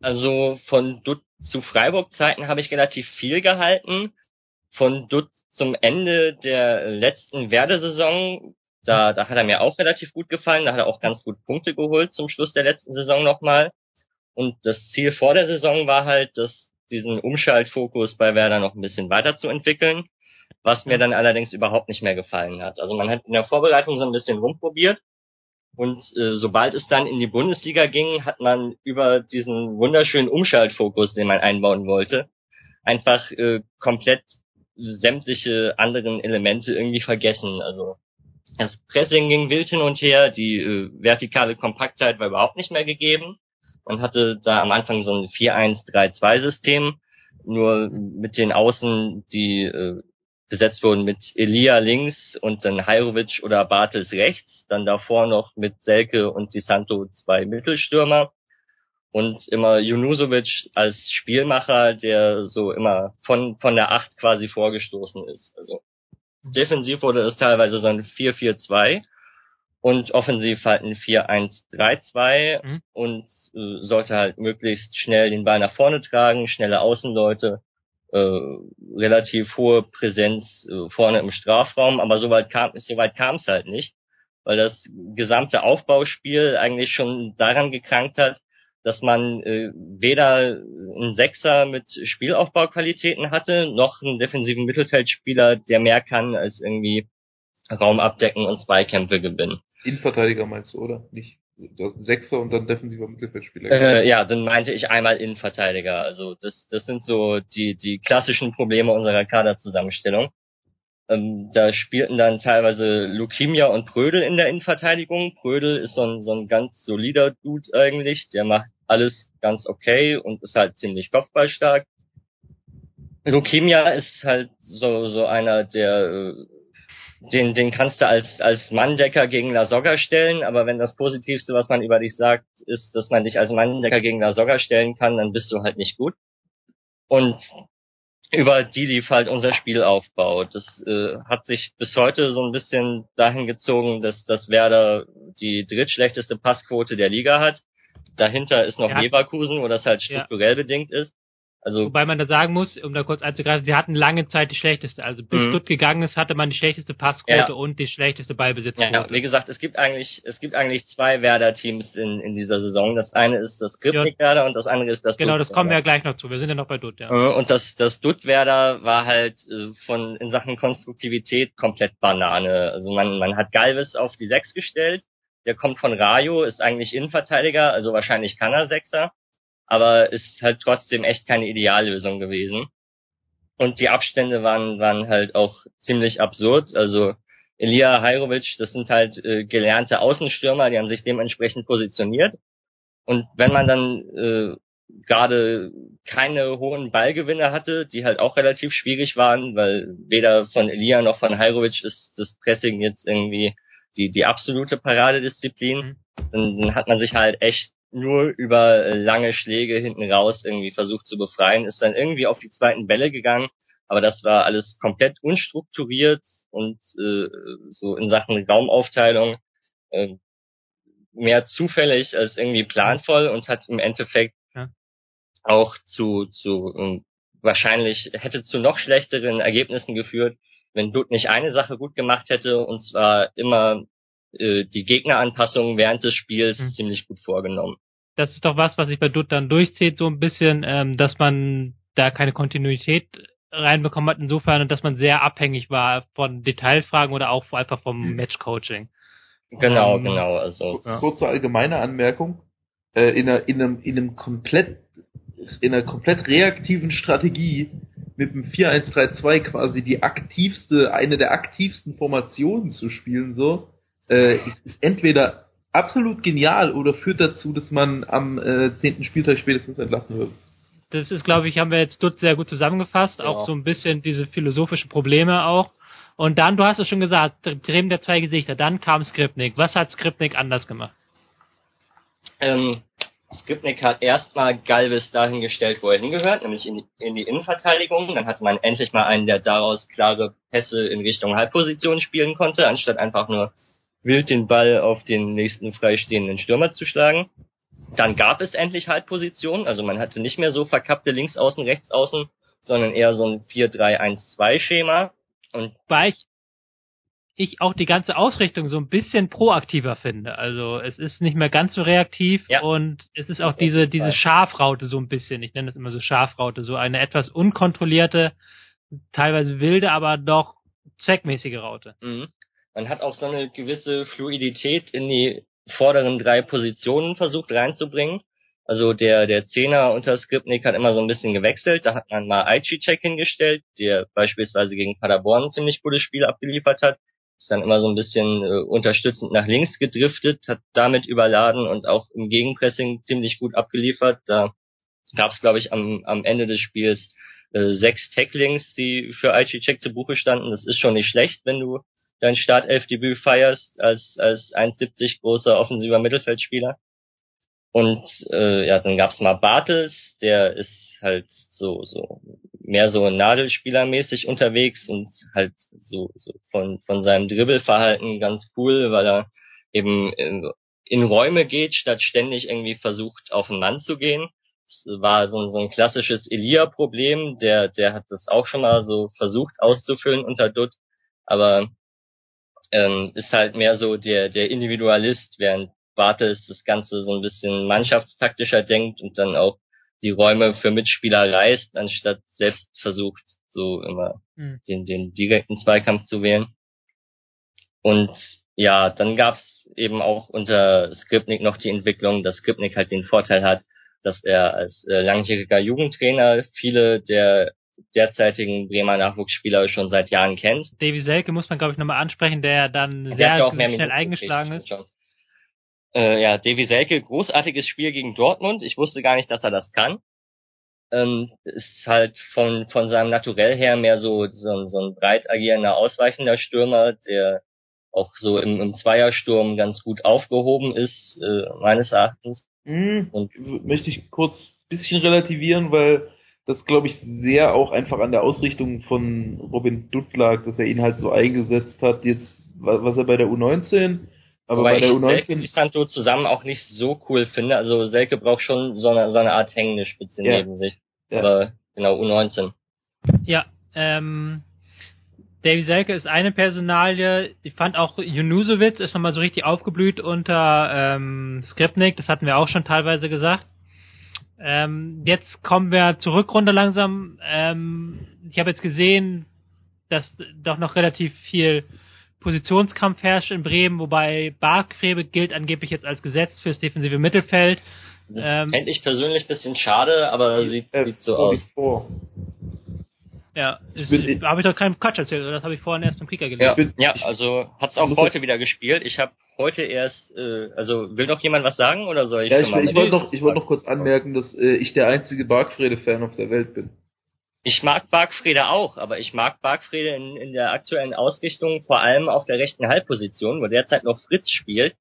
Also von Dutt zu Freiburg-Zeiten habe ich relativ viel gehalten. Von Dutt zum Ende der letzten Werdesaison, da, da hat er mir auch relativ gut gefallen. Da hat er auch ganz gut Punkte geholt zum Schluss der letzten Saison nochmal. Und das Ziel vor der Saison war halt, dass diesen Umschaltfokus bei Werder noch ein bisschen weiterzuentwickeln, was mir dann allerdings überhaupt nicht mehr gefallen hat. Also man hat in der Vorbereitung so ein bisschen rumprobiert und äh, sobald es dann in die Bundesliga ging, hat man über diesen wunderschönen Umschaltfokus, den man einbauen wollte, einfach äh, komplett sämtliche anderen Elemente irgendwie vergessen. Also das Pressing ging wild hin und her, die äh, vertikale Kompaktheit war überhaupt nicht mehr gegeben. Man hatte da am Anfang so ein 4-1-3-2-System, nur mit den Außen, die äh, besetzt wurden mit Elia links und dann Hajrovic oder Bartels rechts, dann davor noch mit Selke und Di Santo zwei Mittelstürmer und immer Junusovic als Spielmacher, der so immer von, von der Acht quasi vorgestoßen ist. Also defensiv wurde es teilweise so ein 4-4-2 und offensiv halt ein 4-1-3-2 Mhm. und äh, sollte halt möglichst schnell den Ball nach vorne tragen, schnelle Außenleute, äh, relativ hohe Präsenz äh, vorne im Strafraum, aber soweit kam soweit kam es halt nicht, weil das gesamte Aufbauspiel eigentlich schon daran gekrankt hat, dass man äh, weder einen Sechser mit Spielaufbauqualitäten hatte, noch einen defensiven Mittelfeldspieler, der mehr kann als irgendwie Raum abdecken und Zweikämpfe gewinnen. Innenverteidiger meinst du, oder? Nicht Sechser und dann defensiver Mittelfeldspieler. Äh, ja, dann meinte ich einmal Innenverteidiger. Also das, das sind so die, die klassischen Probleme unserer Kaderzusammenstellung. Ähm, da spielten dann teilweise Lukimia und Prödel in der Innenverteidigung. Prödel ist so ein, so ein ganz solider Dude eigentlich. Der macht alles ganz okay und ist halt ziemlich kopfballstark. Lukimia ist halt so, so einer, der äh, den, den kannst du als, als Manndecker gegen La Soga stellen, aber wenn das Positivste, was man über dich sagt, ist, dass man dich als Manndecker gegen La Soga stellen kann, dann bist du halt nicht gut. Und über die lief halt unser Spielaufbau. Das äh, hat sich bis heute so ein bisschen dahin gezogen, dass, dass Werder die drittschlechteste Passquote der Liga hat. Dahinter ist noch Ja. Leverkusen, wo das halt Ja. strukturell bedingt ist. Also Wobei man da sagen muss, um da kurz einzugreifen, sie hatten lange Zeit die schlechteste. Also bis Mhm. Stutt gegangen ist, hatte man die schlechteste Passquote Ja. und die schlechteste Ja, Ballbesitzquote. ja, wie gesagt, es gibt eigentlich, es gibt eigentlich zwei Werder-Teams in, in dieser Saison. Das eine ist das Skripnik-Werder und das andere ist das genau, das kommen wir ja gleich noch zu. Wir sind ja noch bei Dutt, ja. Äh, Und das, das Dutt-Werder war halt äh, von, in Sachen Konstruktivität komplett Banane. Also man, man hat Galvis auf die Sechs gestellt. Der kommt von Rayo, ist eigentlich Innenverteidiger, also wahrscheinlich kann er Sechser. Aber ist halt trotzdem echt keine Ideallösung gewesen. Und die Abstände waren, waren halt auch ziemlich absurd. Also Elia Hajrovic, das sind halt äh, gelernte Außenstürmer, die haben sich dementsprechend positioniert. Und wenn man dann äh, gerade keine hohen Ballgewinne hatte, die halt auch relativ schwierig waren, weil weder von Elia noch von Hajrovic ist das Pressing jetzt irgendwie die, die absolute Paradedisziplin. Mhm. Dann, dann hat man sich halt echt nur über äh, lange Schläge hinten raus irgendwie versucht zu befreien, ist dann irgendwie auf die zweiten Bälle gegangen, aber das war alles komplett unstrukturiert und äh, so in Sachen Raumaufteilung äh, mehr zufällig als irgendwie planvoll und hat im Endeffekt Ja. auch zu, zu ähm, wahrscheinlich hätte zu noch schlechteren Ergebnissen geführt, wenn Dutt nicht eine Sache gut gemacht hätte, und zwar immer äh, die Gegneranpassungen während des Spiels Mhm. ziemlich gut vorgenommen. Das ist doch was, was sich bei Dutt dann durchzieht, so ein bisschen, ähm, dass man da keine Kontinuität reinbekommen hat, insofern, dass man sehr abhängig war von Detailfragen oder auch einfach vom Mhm. Matchcoaching. Genau, Ähm, genau. Also Ja. Kurze allgemeine Anmerkung. Äh, in, einer, in, einem, in einem komplett in einer komplett reaktiven Strategie mit dem 4-1-3-2 quasi die aktivste, eine der aktivsten Formationen zu spielen, so, äh, ist, ist entweder absolut genial oder führt dazu, dass man am äh, 10. Spieltag spätestens entlassen wird. Das ist, glaube ich, haben wir jetzt Dutt sehr gut zusammengefasst, Ja. auch so ein bisschen diese philosophischen Probleme auch. Und dann, du hast es schon gesagt, Bremen der zwei Gesichter, dann kam Skripnik. Was hat Skripnik anders gemacht? ähm, Skripnik hat erstmal Galvis dahin gestellt, wo er hingehört, nämlich in die, in die Innenverteidigung. Dann hatte man endlich mal einen, der daraus klare Pässe in Richtung Halbposition spielen konnte, anstatt einfach nur wild den Ball auf den nächsten freistehenden Stürmer zu schlagen. Dann gab es endlich Halbpositionen, also man hatte nicht mehr so verkappte Linksaußen, Rechtsaußen, sondern eher so ein 4-3-1-2-Schema. Und Weil ich, ich auch die ganze Ausrichtung so ein bisschen proaktiver finde. Also es ist nicht mehr ganz so reaktiv Ja. und es ist auch diese, diese. Schafraute so ein bisschen. Ich nenne das immer so Schafraute, so eine etwas unkontrollierte, teilweise wilde, aber doch zweckmäßige Raute. Mhm. Man hat auch so eine gewisse Fluidität in die vorderen drei Positionen versucht reinzubringen. Also der, der Zehner unter Skripnik hat immer so ein bisschen gewechselt. Da hat man mal Aichi-Check hingestellt, der beispielsweise gegen Paderborn ein ziemlich gutes Spiel abgeliefert hat. Ist dann immer so ein bisschen äh, unterstützend nach links gedriftet, hat damit überladen und auch im Gegenpressing ziemlich gut abgeliefert. Da gab es, glaube ich, am, am Ende des Spiels äh, sechs Tacklings, die für Aichi-Check zu Buche standen. Das ist schon nicht schlecht, wenn du dein Startelfdebüt feierst als als 1,70 großer offensiver Mittelfeldspieler. Und äh, ja, dann gab's mal Bartels, der ist halt so so mehr so Nadelspielermäßig unterwegs und halt so, so von von seinem Dribbelverhalten ganz cool, weil er eben in, in Räume geht, statt ständig irgendwie versucht auf den Mann zu gehen. Das war so, so ein klassisches Elia-Problem, der der hat das auch schon mal so versucht auszufüllen unter Dutt, aber ähm, ist halt mehr so der, der Individualist, während Bartels das Ganze so ein bisschen mannschaftstaktischer denkt und dann auch die Räume für Mitspieler reißt, anstatt selbst versucht, so immer Hm. den, den direkten Zweikampf zu wählen. Und ja, dann gab's eben auch unter Skripnik noch die Entwicklung, dass Skripnik halt den Vorteil hat, dass er als äh, langjähriger Jugendtrainer viele der derzeitigen Bremer Nachwuchsspieler schon seit Jahren kennt. Davy Selke muss man, glaube ich, nochmal ansprechen, der dann Der sehr ja auch mehr schnell Minuten eingeschlagen ist. Äh, ja, Davy Selke, großartiges Spiel gegen Dortmund. Ich wusste gar nicht, dass er das kann. Ähm, ist halt von, von seinem Naturell her mehr so, so, ein- so ein breit agierender, ausweichender Stürmer, der auch so im, im Zweiersturm ganz gut aufgehoben ist, äh, meines Erachtens. Hm, Und möchte ich kurz bisschen relativieren, weil das glaube ich sehr auch einfach an der Ausrichtung von Robin Dutt lag, dass er ihn halt so eingesetzt hat, jetzt wa- was er bei der U19, aber Wobei bei der ich Selke U19 und Santo zusammen auch nicht so cool finde. Also Selke braucht schon so eine, so eine Art hängende Spitze Ja. neben sich. Ja. Aber genau, U19. Ja, ähm, Davy Selke ist eine Personalie. Ich fand auch Junusovic ist nochmal so richtig aufgeblüht unter ähm, Skripnik. Das hatten wir auch schon teilweise gesagt. Ähm, jetzt kommen wir zur Rückrunde langsam. Ähm, ich habe jetzt gesehen, dass doch noch relativ viel Positionskampf herrscht in Bremen, wobei Barkrebe gilt angeblich jetzt als Gesetz fürs defensive Mittelfeld. Das ähm, fände ich persönlich ein bisschen schade, aber sieht, äh, sieht so aus. Vor. Ja, habe ich doch keinen Quatsch erzählt, oder das habe ich vorhin erst im Kicker gelesen. Ja, ja also hat's auch heute wieder gespielt. Ich habe heute erst, äh, also will noch jemand was sagen oder soll ich? Ja, ich, ich wollte noch, ich wollte noch kurz anmerken, dass äh, ich der einzige Bargfrede-Fan auf der Welt bin. Ich mag Bargfrede auch, aber ich mag Bargfrede in, in der aktuellen Ausrichtung vor allem auf der rechten Halbposition, wo derzeit noch Fritz spielt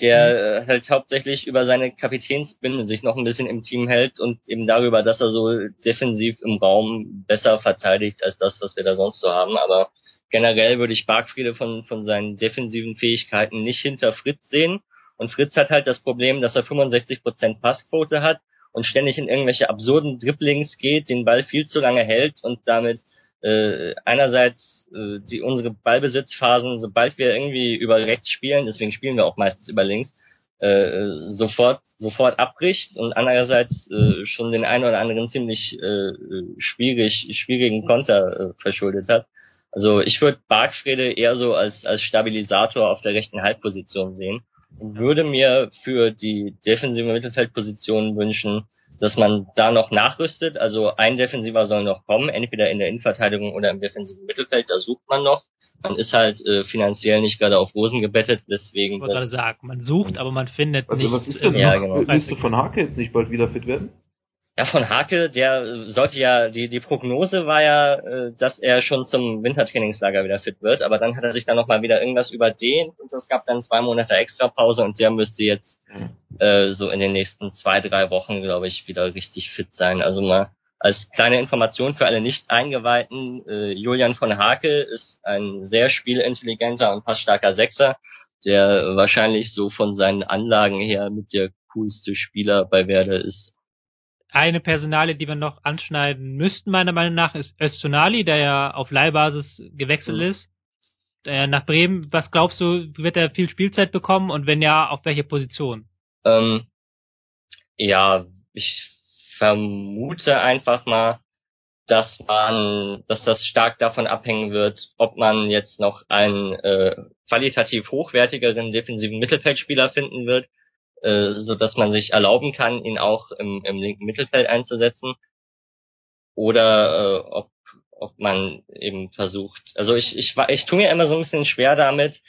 der äh, halt hauptsächlich über seine Kapitänsbinde sich noch ein bisschen im Team hält und eben darüber, dass er so defensiv im Raum besser verteidigt als das, was wir da sonst so haben. Aber generell würde ich Bargfriede von, von seinen defensiven Fähigkeiten nicht hinter Fritz sehen. Und Fritz hat halt das Problem, dass er 65% Passquote hat und ständig in irgendwelche absurden Dribblings geht, den Ball viel zu lange hält und damit äh, einerseits äh, die unsere Ballbesitzphasen, sobald wir irgendwie über rechts spielen, deswegen spielen wir auch meistens über links, äh, sofort sofort abbricht und andererseits äh, schon den einen oder anderen ziemlich äh, schwierig schwierigen Konter äh, verschuldet hat. Also ich würde Bargfrede eher so als als Stabilisator auf der rechten Halbposition sehen und würde mir für die defensive Mittelfeldposition wünschen, dass man da noch nachrüstet. Also ein Defensiver soll noch kommen, entweder in der Innenverteidigung oder im defensiven Mittelfeld, da sucht man noch. Man ist halt äh, finanziell nicht gerade auf Rosen gebettet, deswegen. Ich wollte gerade sagen, man sucht, aber man findet also nicht. Was ist denn ja, genau. Müsste von Hake jetzt nicht bald wieder fit werden? Ja, von Hake, der sollte ja, die, die Prognose war ja, äh, dass er schon zum Wintertrainingslager wieder fit wird, aber dann hat er sich dann nochmal wieder irgendwas überdehnt und es gab dann zwei Monate Extrapause und der müsste jetzt äh, so in den nächsten zwei, drei Wochen, glaube ich, wieder richtig fit sein. Also mal als kleine Information für alle Nicht-Eingeweihten, äh, Julian von Hake ist ein sehr spielintelligenter und passstarker Sechser, der wahrscheinlich so von seinen Anlagen her mit der coolste Spieler bei Werder ist eine Personale, die wir noch anschneiden müssten, meiner Meinung nach, ist Öztunali, der ja auf Leihbasis gewechselt mhm. ist. Äh, nach Bremen, was glaubst du, wird er viel Spielzeit bekommen und wenn ja, auf welche Position? Ähm, ja, ich vermute einfach mal, dass man, dass das stark davon abhängen wird, ob man jetzt noch einen äh, qualitativ hochwertigeren defensiven Mittelfeldspieler finden wird äh, so dass man sich erlauben kann, ihn auch im, im linken Mittelfeld einzusetzen. Oder äh, ob, ob man eben versucht. Also ich, ich, ich tue mir immer so ein bisschen schwer damit,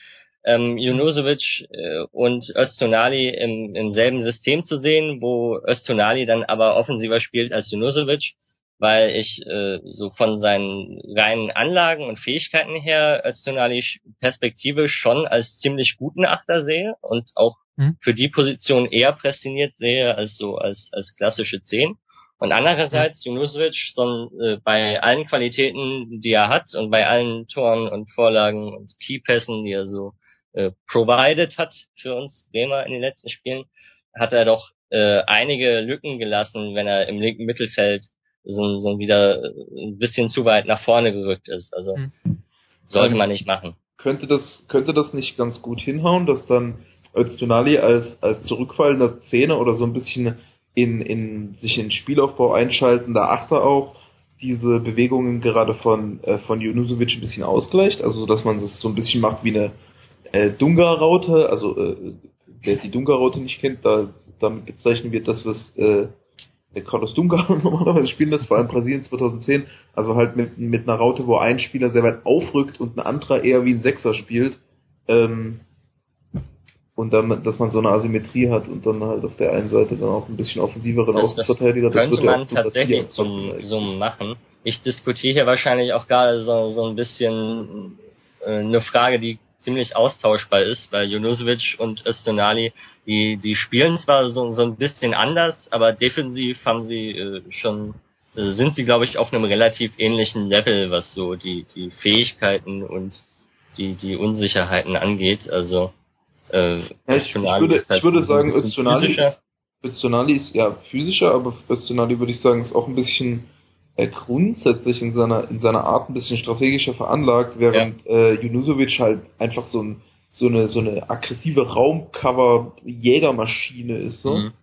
ähm, Junusovic äh, und Öztunali im, im selben System zu sehen, wo Öztunali dann aber offensiver spielt als Junusovic, weil ich äh, so von seinen reinen Anlagen und Fähigkeiten her Öztunali perspektivisch schon als ziemlich guten Achter sehe und auch hm? für die Position eher prästiniert sehe als so als, als klassische Zehn. Und andererseits hm. Junusovic so, äh, bei allen Qualitäten, die er hat und bei allen Toren und Vorlagen und Keypässen, die er so äh, provided hat für uns Bremer in den letzten Spielen, hat er doch äh, einige Lücken gelassen, wenn er im linken Mittelfeld so, so wieder ein bisschen zu weit nach vorne gerückt ist. Also hm. sollte man nicht machen. Könnte das, könnte das nicht ganz gut hinhauen, dass dann Öztunali als, als zurückfallender Zehner oder so ein bisschen in, in sich in Spielaufbau einschaltender Achter auch diese Bewegungen gerade von, äh, von Junusovic ein bisschen ausgleicht, also dass man es so ein bisschen macht wie eine äh, Dunga-Raute, also äh, wer die Dunga-Raute nicht kennt, da damit bezeichnen wir das, was äh, Carlos Dunga normalerweise spielen das, vor allem Brasilien 2010, also halt mit, mit einer Raute, wo ein Spieler sehr weit aufrückt und ein anderer eher wie ein Sechser spielt. Ähm, und dann, dass man so eine Asymmetrie hat und dann halt auf der einen Seite dann auch ein bisschen offensiveren das, Außenverteidiger. Das könnte man tatsächlich so, so machen. Ich diskutiere hier wahrscheinlich auch gerade so, so ein bisschen äh, eine Frage, die ziemlich austauschbar ist, weil Junusovic und Östonali, die, die spielen zwar so, so ein bisschen anders, aber defensiv haben sie äh, schon, äh, sind sie glaube ich auf einem relativ ähnlichen Level, was so die, die Fähigkeiten und die, die Unsicherheiten angeht. Also äh, ich, würde, halt ich würde sagen, Öztunali, Öztunali ist ja physischer, aber Öztunali würde ich sagen, ist auch ein bisschen äh, grundsätzlich in seiner, in seiner Art ein bisschen strategischer veranlagt, während ja. äh, Junusovic halt einfach so, ein, so, eine, so eine aggressive Raumcover-Jägermaschine ist. So. Mhm.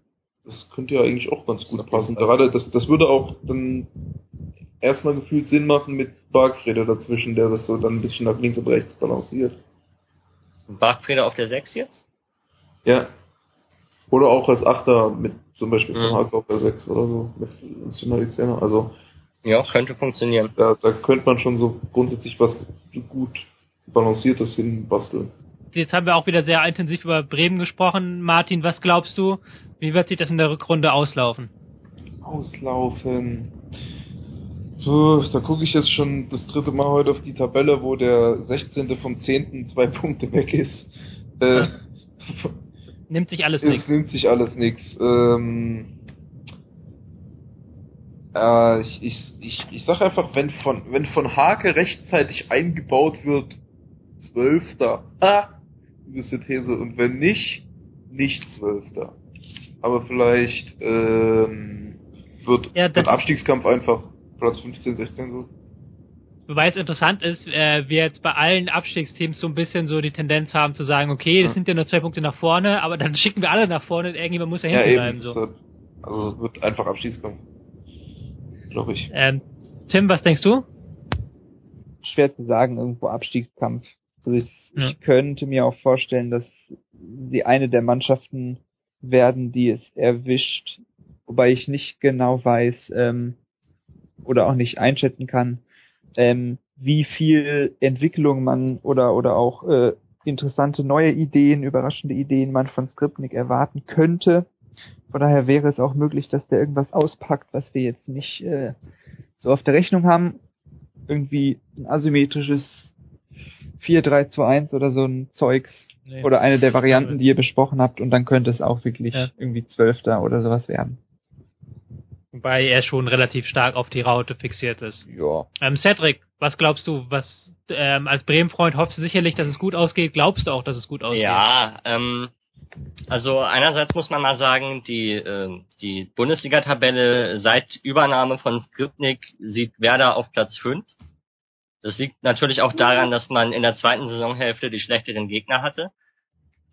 Das könnte ja eigentlich auch ganz gut passen. Gerade das, das würde auch dann erstmal gefühlt Sinn machen mit Bargfrede dazwischen, der das so dann ein bisschen nach links und rechts balanciert. Bargfrede auf der 6 jetzt? Ja. Oder auch als Achter mit zum Beispiel von mhm. Hulk auf der 6 oder so, mit Nationalitäner. Also. Ja, könnte funktionieren. Da, da könnte man schon so grundsätzlich was gut Balanciertes hinbasteln. Jetzt haben wir auch wieder sehr intensiv über Bremen gesprochen. Martin, was glaubst du? Wie wird sich das in der Rückrunde auslaufen? Auslaufen. So, da gucke ich jetzt schon das dritte Mal heute auf die Tabelle, wo der 16. vom 10. zwei Punkte weg ist. Äh, nimmt sich alles nichts. Es nimmt sich alles nichts. Ähm, äh, ich, ich, ich, ich sag einfach, wenn von, wenn von Hake rechtzeitig eingebaut wird, Zwölfter. Ah, gewisse These. Und wenn nicht, nicht Zwölfter. Aber vielleicht ähm, wird, ja, wird Abstiegskampf einfach Platz 15, 16 so. Wobei es interessant ist, äh, wir jetzt bei allen Abstiegsteams so ein bisschen so die Tendenz haben zu sagen, okay, das ja. sind ja nur zwei Punkte nach vorne, aber dann schicken wir alle nach vorne und irgendjemand muss ja hinten ja, bleiben. So. Also wird einfach Abstiegskampf. Glaube ich. Ähm, Tim, was denkst du? Schwer zu sagen, irgendwo Abstiegskampf. Also ich, ja. ich könnte mir auch vorstellen, dass sie eine der Mannschaften werden, die es erwischt, wobei ich nicht genau weiß, ähm, oder auch nicht einschätzen kann, ähm, wie viel Entwicklung man oder oder auch äh, interessante neue Ideen, überraschende Ideen man von Skripnik erwarten könnte. Von daher wäre es auch möglich, dass der irgendwas auspackt, was wir jetzt nicht äh, so auf der Rechnung haben. Irgendwie ein asymmetrisches 4-3-2-1 oder so ein Zeugs nee. oder eine der Varianten, die ihr besprochen habt und dann könnte es auch wirklich ja. irgendwie Zwölfter oder sowas werden. Wobei er schon relativ stark auf die Raute fixiert ist. Ja. Ähm, Cedric, was glaubst du? Was ähm, als Bremen-Freund hoffst du sicherlich, dass es gut ausgeht? Glaubst du auch, dass es gut ausgeht? Ja, ähm, also einerseits muss man mal sagen, die, äh, die Bundesliga-Tabelle seit Übernahme von Skripnik sieht Werder auf Platz 5. Das liegt natürlich auch daran, dass man in der zweiten Saisonhälfte die schlechteren Gegner hatte.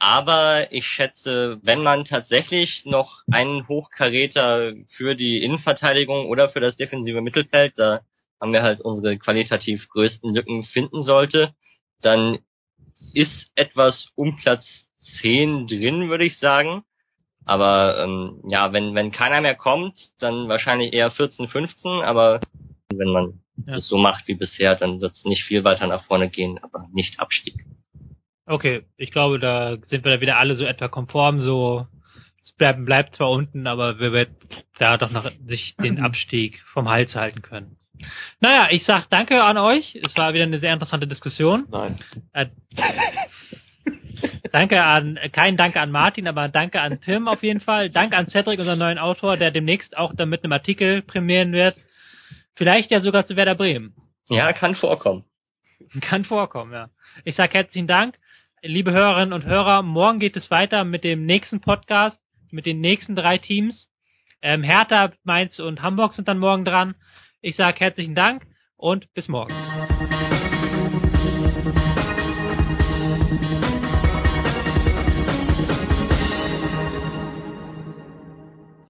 Aber ich schätze, wenn man tatsächlich noch einen Hochkaräter für die Innenverteidigung oder für das defensive Mittelfeld, da haben wir halt unsere qualitativ größten Lücken finden sollte, dann ist etwas um Platz 10 drin, würde ich sagen. Aber ähm, ja, wenn, wenn keiner mehr kommt, dann wahrscheinlich eher 14, 15, aber wenn man ja. das so macht wie bisher, dann wird es nicht viel weiter nach vorne gehen, aber nicht Abstieg. Okay, ich glaube, da sind wir da wieder alle so etwa konform, so es bleibt, bleibt zwar unten, aber wir werden da doch noch sich den Abstieg vom Hals halten können. Naja, ich sag danke an euch. Es war wieder eine sehr interessante Diskussion. Nein. Äh, danke an, kein Danke an Martin, aber danke an Tim auf jeden Fall. Danke an Cedric, unseren neuen Autor, der demnächst auch dann mit einem Artikel prämieren wird. Vielleicht ja sogar zu Werder Bremen. Ja, kann vorkommen. Kann vorkommen, ja. Ich sag herzlichen Dank liebe Hörerinnen und Hörer, morgen geht es weiter mit dem nächsten Podcast, mit den nächsten drei Teams. Ähm, Hertha, Mainz und Hamburg sind dann morgen dran. Ich sage herzlichen Dank und bis morgen.